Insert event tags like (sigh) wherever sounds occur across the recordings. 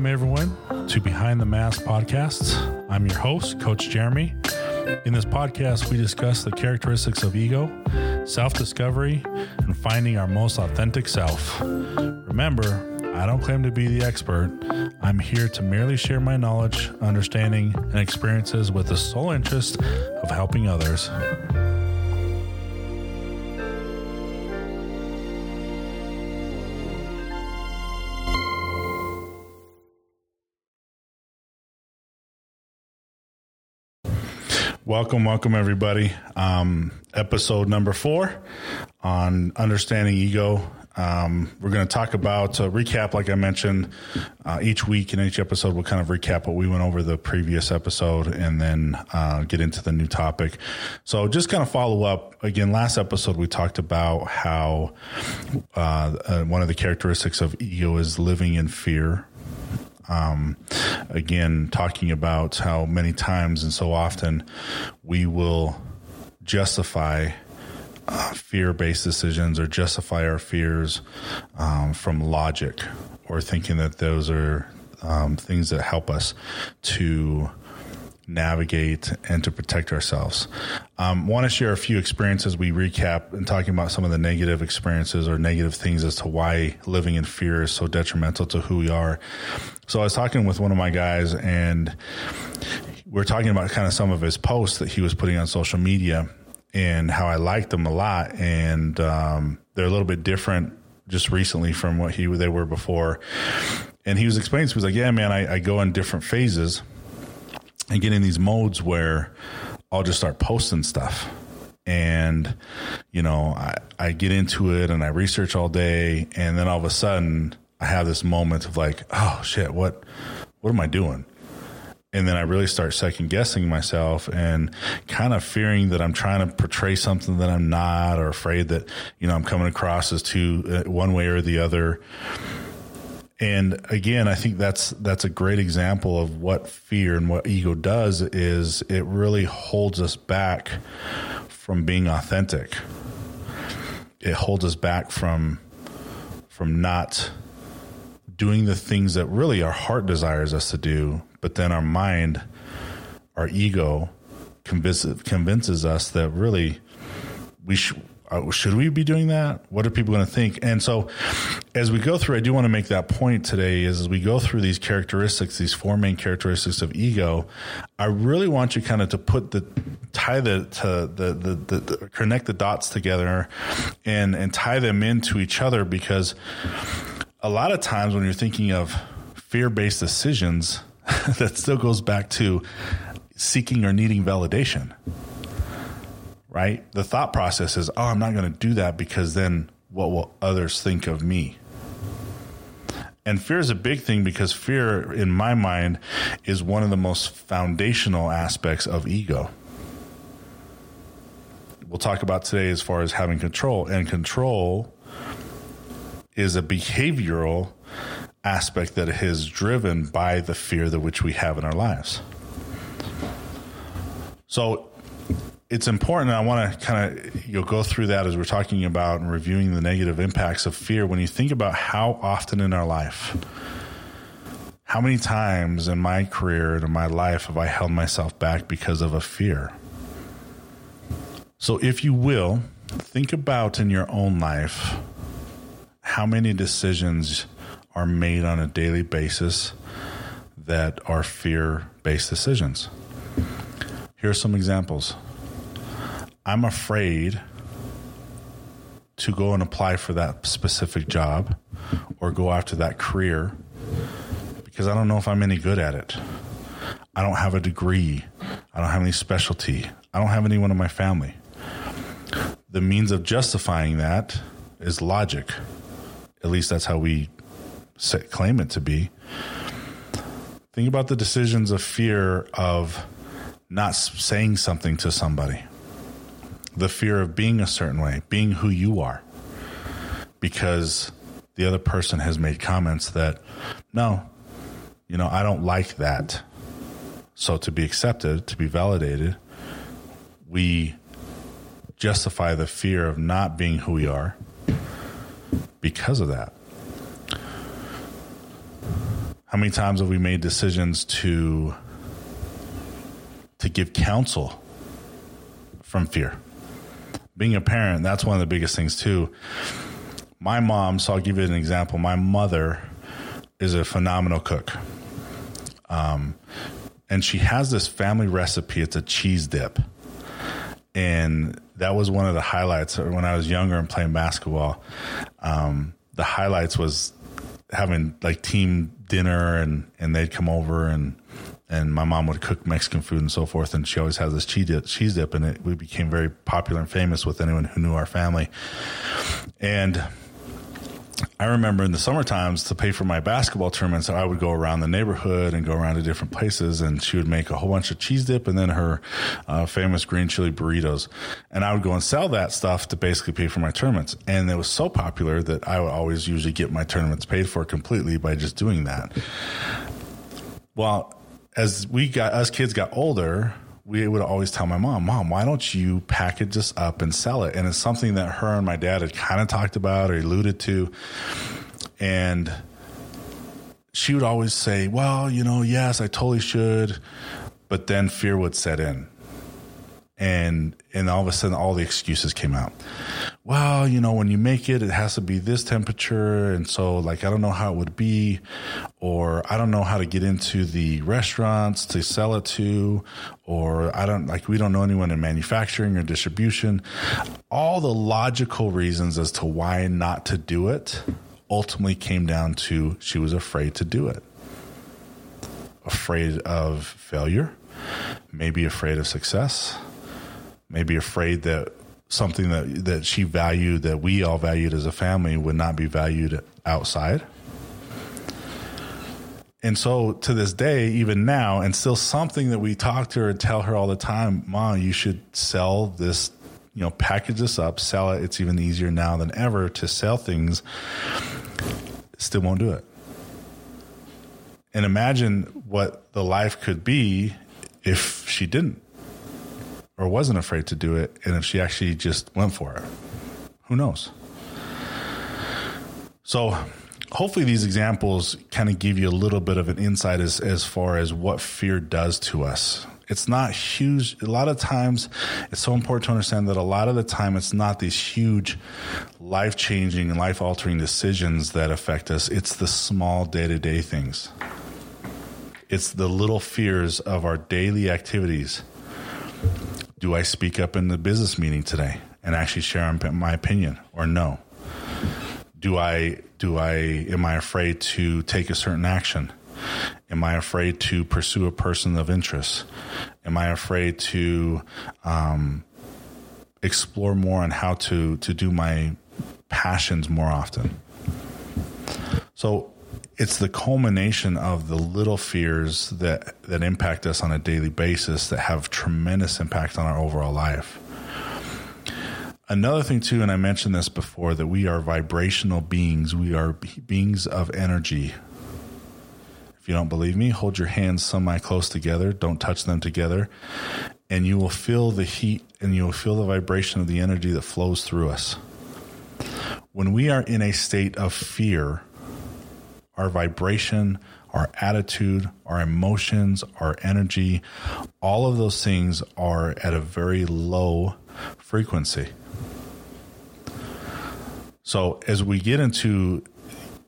Welcome, everyone, to Behind the Mask podcast. I'm your host, Coach Jeremy. In this podcast, we discuss the characteristics of ego, self discovery, and finding our most authentic self. Remember, I don't claim to be the expert. I'm here to merely share my knowledge, understanding, and experiences with the sole interest of helping others. Welcome, welcome, everybody. Um, episode number four on understanding ego. Um, we're going to talk about a recap, like I mentioned, uh, each week in each episode. We'll kind of recap what we went over the previous episode and then uh, get into the new topic. So, just kind of follow up again. Last episode, we talked about how uh, uh one of the characteristics of ego is living in fear um, again, talking about how many times and so often we will justify uh, fear based decisions or justify our fears um, from logic or thinking that those are um, things that help us to navigate and to protect ourselves. Um, want to share a few experiences we recap and talking about some of the negative experiences or negative things as to why living in fear is so detrimental to who we are. So I was talking with one of my guys and we are talking about kind of some of his posts that he was putting on social media and how I liked them a lot. And um, they're a little bit different just recently from what he they were before. And he was explaining to me, he was like, yeah, man, I, I go in different phases and get in these modes where I'll just start posting stuff. And, you know, I, I get into it and I research all day. And then all of a sudden I have this moment of like, oh shit, what, what am I doing? And then I really start second guessing myself and kind of fearing that I'm trying to portray something that I'm not or afraid that, you know, I'm coming across as too uh, one way or the other. And again, I think that's that's a great example of what fear and what ego does is it really holds us back from being authentic. It holds us back from from not doing the things that really our heart desires us to do, but then our mind, our ego convinces convinces us that really we should uh, should we be doing that? What are people going to think? And so, as we go through, I do want to make that point today. Is as we go through these characteristics, these four main characteristics of ego, I really want you kind of to put the tie the to the, the, the, the connect the dots together, and and tie them into each other because a lot of times when you're thinking of fear based decisions, (laughs) that still goes back to seeking or needing validation right? The thought process is, oh, I'm not going to do that because then what will others think of me? And fear is a big thing because fear, in my mind, is one of the most foundational aspects of ego. We'll talk about today as far as having control. And control is a behavioral aspect that is driven by the fear that which we have in our lives. So it's important. I want to kind of you go through that as we're talking about and reviewing the negative impacts of fear. When you think about how often in our life, how many times in my career and in my life have I held myself back because of a fear? So, if you will, think about in your own life how many decisions are made on a daily basis that are fear based decisions. Here are some examples. I'm afraid to go and apply for that specific job or go after that career because I don't know if I'm any good at it. I don't have a degree. I don't have any specialty. I don't have anyone in my family. The means of justifying that is logic. At least that's how we claim it to be. Think about the decisions of fear of not saying something to somebody the fear of being a certain way, being who you are, because the other person has made comments that, no, you know, I don't like that. So to be accepted, to be validated, we justify the fear of not being who we are because of that. How many times have we made decisions to to give counsel from fear? Being a parent, that's one of the biggest things too. My mom, so I'll give you an example. My mother is a phenomenal cook. Um, and she has this family recipe. It's a cheese dip. And that was one of the highlights when I was younger and playing basketball. Um, the highlights was having like team dinner and, and they'd come over and, and my mom would cook Mexican food and so forth. And she always has this cheese dip, cheese dip and it, we became very popular and famous with anyone who knew our family. And I remember in the summer times to pay for my basketball tournaments, I would go around the neighborhood and go around to different places, and she would make a whole bunch of cheese dip and then her uh, famous green chili burritos, and I would go and sell that stuff to basically pay for my tournaments. And it was so popular that I would always usually get my tournaments paid for completely by just doing that. Well, as we got us kids got older, we would always tell my mom, Mom, why don't you package this up and sell it? And it's something that her and my dad had kind of talked about or alluded to. And she would always say, Well, you know, yes, I totally should. But then fear would set in and and all of a sudden all the excuses came out well you know when you make it it has to be this temperature. And so like i don't know how it would be or i don't know how to get into the restaurants to sell it to or i don't like we don't know anyone in manufacturing or distribution. All the logical reasons as to why not to do it ultimately came down to she was afraid to do it. Afraid of failure maybe afraid of success maybe afraid that something that that she valued that we all valued as a family would not be valued outside. And so to this day, even now, and still something that we talk to her and tell her all the time, Mom, you should sell this, you know, package this up, sell it. It's even easier now than ever to sell things. Still won't do it. And imagine what the life could be if she didn't or wasn't afraid to do it, and if she actually just went for it. Who knows? So, hopefully, these examples kind of give you a little bit of an insight as, as far as what fear does to us. It's not huge. A lot of times, it's so important to understand that a lot of the time, it's not these huge life changing and life altering decisions that affect us. It's the small day to day things. It's the little fears of our daily activities do I speak up in the business meeting today and actually share my opinion or no? Do I do I am I afraid to take a certain action? Am I afraid to pursue a person of interest? Am I afraid to um, explore more on how to to do my passions more often? So it's the culmination of the little fears that that impact us on a daily basis that have tremendous impact on our overall life. Another thing too, and I mentioned this before, that we are vibrational beings. We are beings of energy. If you don't believe me, hold your hands semi close together. Don't touch them together. And you will feel the heat and you will feel the vibration of the energy that flows through us. When we are in a state of fear, our vibration, our attitude, our emotions, our energy, all of those things are at a very low frequency. So, as we get into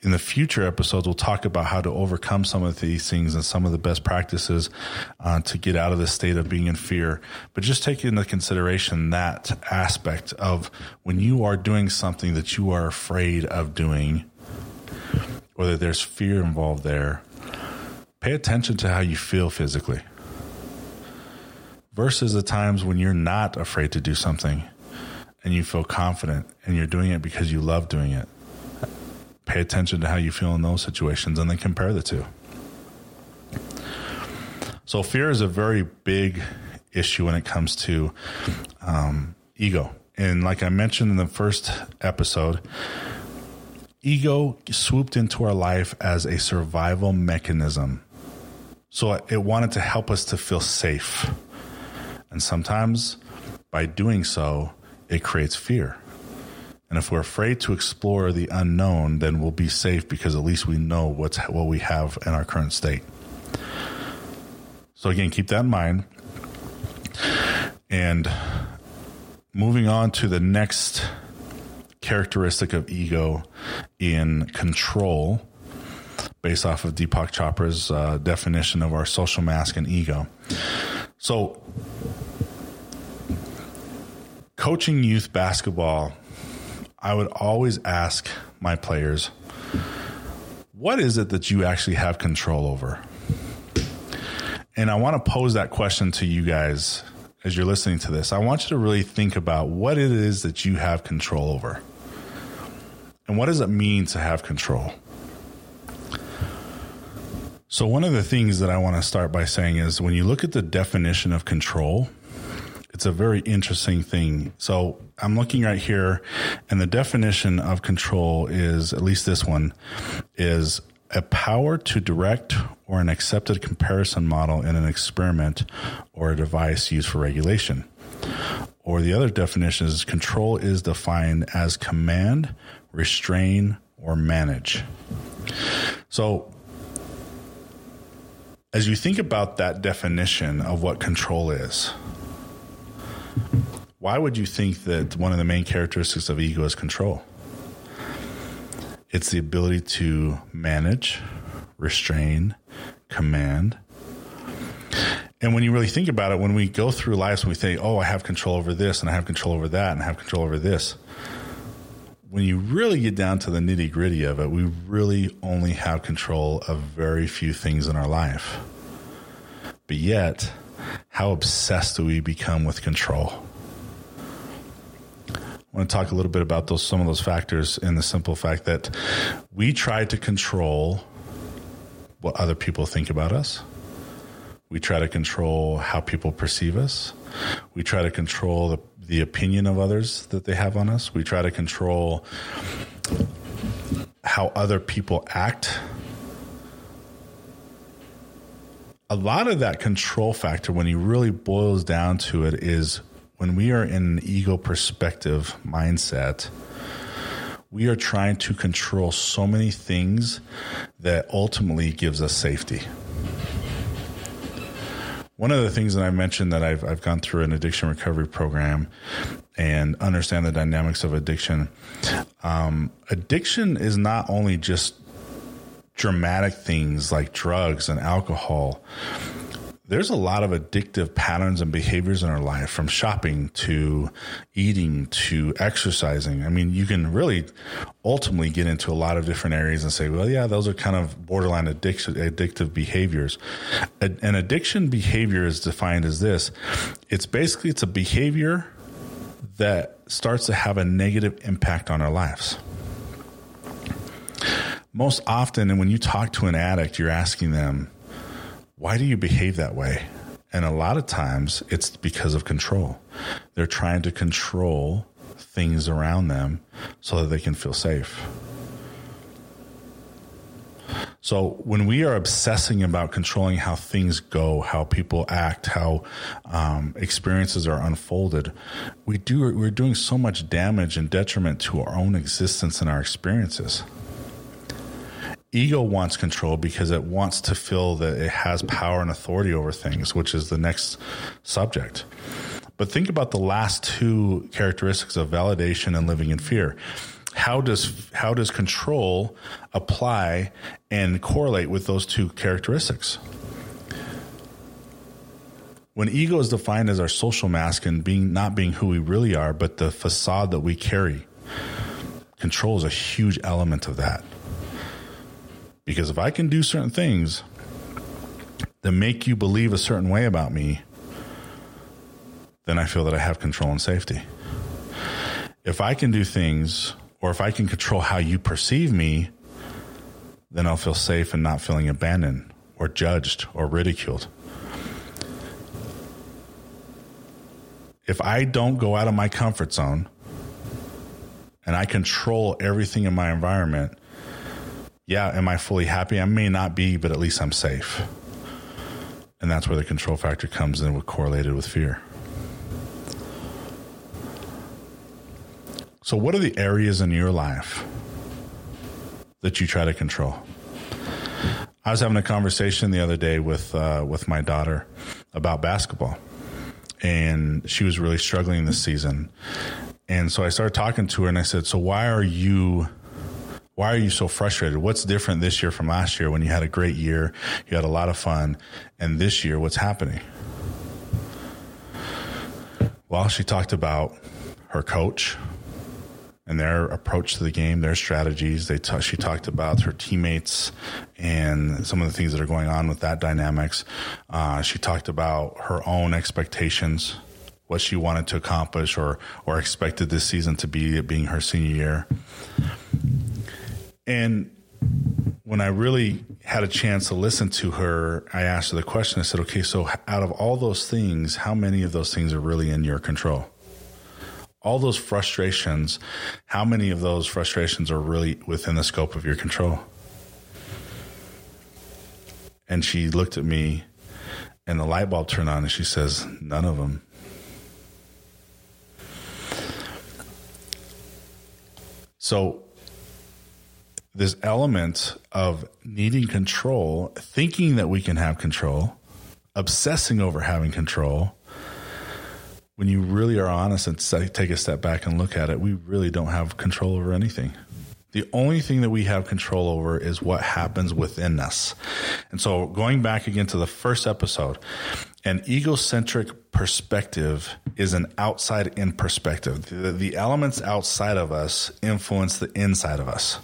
in the future episodes, we'll talk about how to overcome some of these things and some of the best practices uh, to get out of the state of being in fear. But just take into consideration that aspect of when you are doing something that you are afraid of doing or that there's fear involved there, pay attention to how you feel physically versus the times when you're not afraid to do something and you feel confident and you're doing it because you love doing it. Pay attention to how you feel in those situations and then compare the two. So, fear is a very big issue when it comes to um, ego. And like I mentioned in the first episode, ego swooped into our life as a survival mechanism. So it wanted to help us to feel safe. And sometimes by doing so, it creates fear. And if we're afraid to explore the unknown, then we'll be safe because at least we know what's what we have in our current state. So again, keep that in mind. And moving on to the next characteristic of ego in control, based off of Deepak Chopra's uh, definition of our social mask and ego. So, coaching youth basketball, I would always ask my players, what is it that you actually have control over? And I want to pose that question to you guys as you're listening to this. I want you to really think about what it is that you have control over. And what does it mean to have control? So, one of the things that I want to start by saying is when you look at the definition of control, it's a very interesting thing. So, I'm looking right here, and the definition of control is at least this one is a power to direct or an accepted comparison model in an experiment or a device used for regulation. Or the other definition is control is defined as command, restrain, or manage. So, as you think about that definition of what control is, why would you think that one of the main characteristics of ego is control? It's the ability to manage, restrain, command, and when you really think about it, when we go through life and we think, oh, I have control over this and I have control over that and I have control over this, when you really get down to the nitty gritty of it, we really only have control of very few things in our life. But yet, how obsessed do we become with control? I want to talk a little bit about those some of those factors in the simple fact that we try to control what other people think about us we try to control how people perceive us. We try to control the, the opinion of others that they have on us. We try to control how other people act. A lot of that control factor, when he really boils down to it, is when we are in an ego perspective mindset, we are trying to control so many things that ultimately gives us safety. One of the things that I mentioned that I've, I've gone through an addiction recovery program and understand the dynamics of addiction. Um, addiction is not only just dramatic things like drugs and alcohol there's a lot of addictive patterns and behaviors in our life from shopping to eating to exercising. I mean, you can really ultimately get into a lot of different areas and say, well, yeah, those are kind of borderline addiction, addictive behaviors. An addiction behavior is defined as this. It's basically, it's a behavior that starts to have a negative impact on our lives. Most often, and when you talk to an addict, you're asking them, why do you behave that way? And a lot of times it's because of control. They're trying to control things around them so that they can feel safe. So when we are obsessing about controlling how things go, how people act, how um, experiences are unfolded, we do we're doing so much damage and detriment to our own existence and our experiences ego wants control because it wants to feel that it has power and authority over things, which is the next subject. But think about the last two characteristics of validation and living in fear. How does how does control apply and correlate with those two characteristics? When ego is defined as our social mask and being not being who we really are, but the facade that we carry, control is a huge element of that. Because if I can do certain things that make you believe a certain way about me, then I feel that I have control and safety. If I can do things or if I can control how you perceive me, then I'll feel safe and not feeling abandoned or judged or ridiculed. If I don't go out of my comfort zone and I control everything in my environment, yeah, am I fully happy? I may not be, but at least I'm safe. And that's where the control factor comes in with correlated with fear. So, what are the areas in your life that you try to control? I was having a conversation the other day with uh, with my daughter about basketball, and she was really struggling this season. And so I started talking to her, and I said, "So why are you?" Why are you so frustrated? What's different this year from last year when you had a great year, you had a lot of fun, and this year, what's happening? Well, she talked about her coach and their approach to the game, their strategies. They t- she talked about her teammates and some of the things that are going on with that dynamics. Uh, she talked about her own expectations, what she wanted to accomplish or or expected this season to be, being her senior year. And when I really had a chance to listen to her, I asked her the question. I said, "Okay, so out of all those things, how many of those things are really in your control?" all those frustrations, how many of those frustrations are really within the scope of your control? And she looked at me and the light bulb turned on and she says, None of them. So, this element of needing control, thinking that we can have control, obsessing over having control, when you really are honest and take a step back and look at it, we really don't have control over anything. The only thing that we have control over is what happens within us. And so, going back again to the first episode, an egocentric perspective is an outside in perspective. The, the elements outside of us influence the inside of us.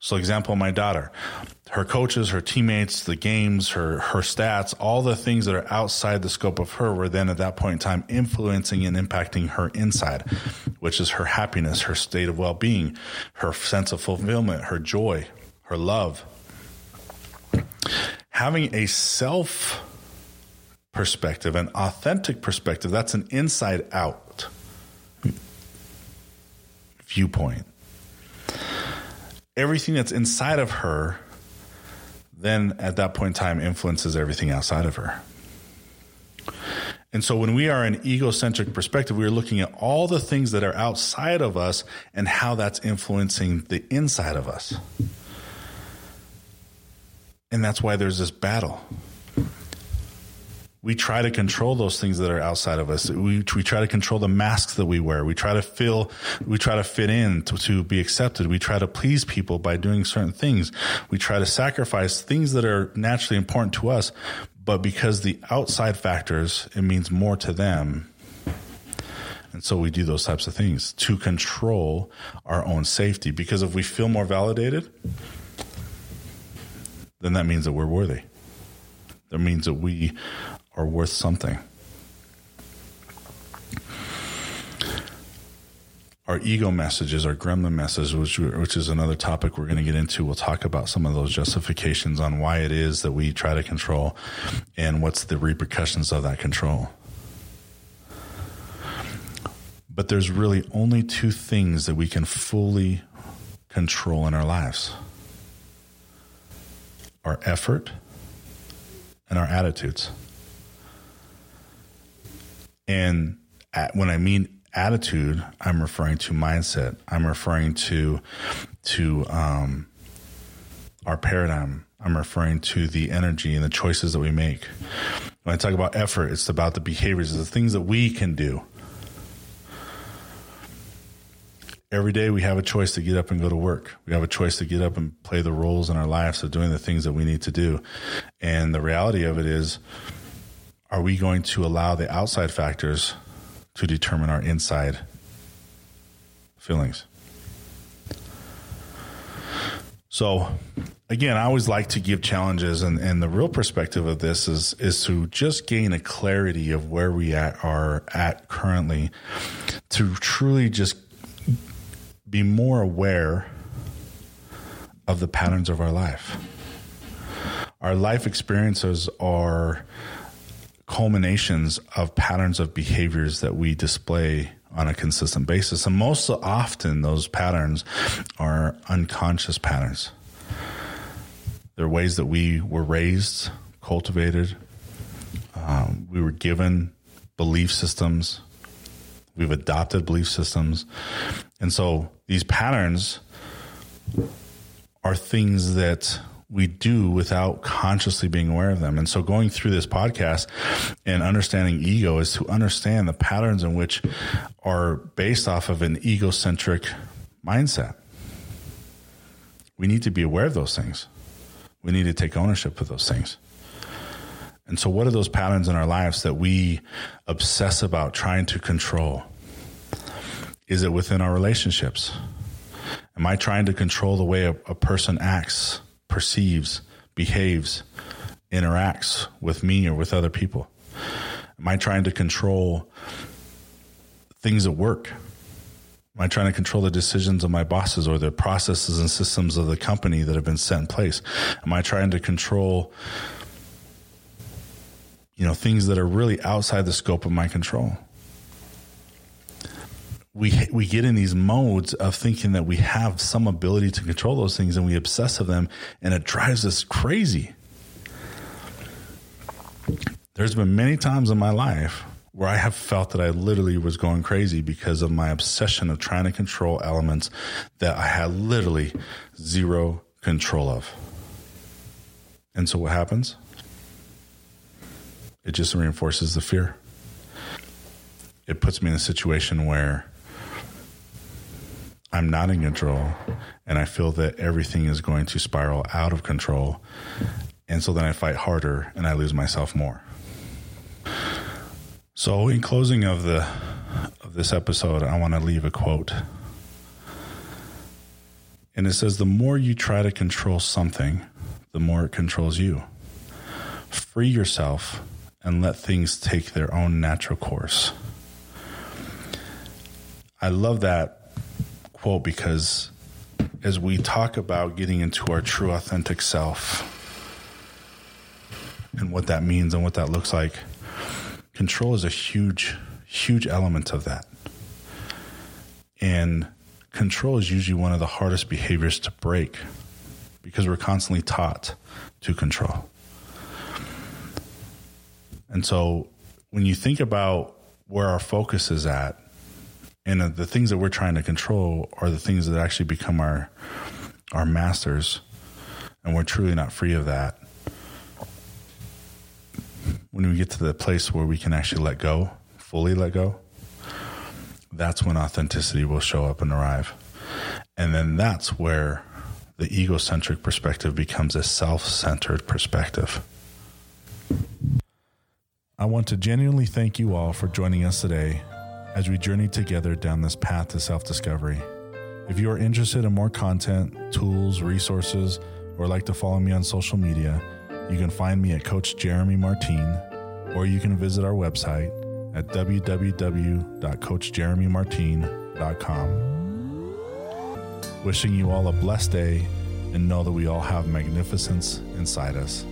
So, example, my daughter, her coaches, her teammates, the games, her her stats, all the things that are outside the scope of her were then at that point in time influencing and impacting her inside, which is her happiness, her state of well being, her sense of fulfillment, her joy, her love. Having a self perspective, an authentic perspective, that's an inside out viewpoint everything that's inside of her then at that point in time influences everything outside of her. And so when we are an egocentric perspective, we are looking at all the things that are outside of us and how that's influencing the inside of us. And that's why there's this battle we try to control those things that are outside of us. We, we try to control the masks that we wear. We try to feel, we try to fit in to, to be accepted. We try to please people by doing certain things. We try to sacrifice things that are naturally important to us, but because the outside factors, it means more to them. And so we do those types of things to control our own safety. Because if we feel more validated, then that means that we're worthy. That means that we are worth something. Our ego messages, our gremlin messages, which, which is another topic we're going to get into. We'll talk about some of those justifications on why it is that we try to control and what's the repercussions of that control. But there's really only two things that we can fully control in our lives our effort and our attitudes. And at, when I mean attitude, I'm referring to mindset. I'm referring to to um, our paradigm. I'm referring to the energy and the choices that we make. When I talk about effort, it's about the behaviors, the things that we can do. Every day we have a choice to get up and go to work. We have a choice to get up and play the roles in our lives of doing the things that we need to do. And the reality of it is, are we going to allow the outside factors to determine our inside feelings? So, again, I always like to give challenges, and, and the real perspective of this is is to just gain a clarity of where we at, are at currently, to truly just be more aware of the patterns of our life. Our life experiences are culminations of patterns of behaviors that we display on a consistent basis. And most often, those patterns are unconscious patterns. They're ways that we were raised, cultivated, um, we were given belief systems, We've adopted belief systems. And so these patterns are things that we do without consciously being aware of them. And so going through this podcast and understanding ego is to understand the patterns in which are based off of an egocentric mindset. We need to be aware of those things. We need to take ownership of those things. And so, what are those patterns in our lives that we obsess about trying to control? Is it within our relationships? Am I trying to control the way a, a person acts, perceives, behaves, interacts with me or with other people? Am I trying to control things at work? Am I trying to control the decisions of my bosses or the processes and systems of the company that have been set in place? Am I trying to control, you know, things that are really outside the scope of my control? We we get in these modes of thinking that we have some ability to control those things and we obsess of them and it drives us crazy there's been many times in my life where I have felt that I literally was going crazy because of my obsession of trying to control elements that I had literally zero control of. And so what happens? It just reinforces the fear. It puts me in a situation where I'm not in control and I feel that everything is going to spiral out of control. And so then I fight harder and I lose myself more. So in closing of the of this episode, I want to leave a quote. And it says the more you try to control something, the more it controls you. Free yourself and let things take their own natural course. I love that quote because as we talk about getting into our true authentic self and what that means and what that looks like, control is a huge, huge element of that. And control is usually one of the hardest behaviors to break because we're constantly taught to control. And so when you think about where our focus is at, and uh, the things that we're trying to control are the things that actually become our our masters. And we're truly not free of that. When we get to the place where we can actually let go fully let go that's when authenticity will show up and arrive. And then that's where the egocentric perspective becomes a self-centered perspective. I want to genuinely thank you all for joining us today as we journey together down this path to self discovery. If you are interested in more content, tools, resources, or like to follow me on social media, you can find me at Coach Jeremy Martine, or you can visit our website at www.coachjeremymartine.com. Wishing you all a blessed day and know that we all have magnificence inside us.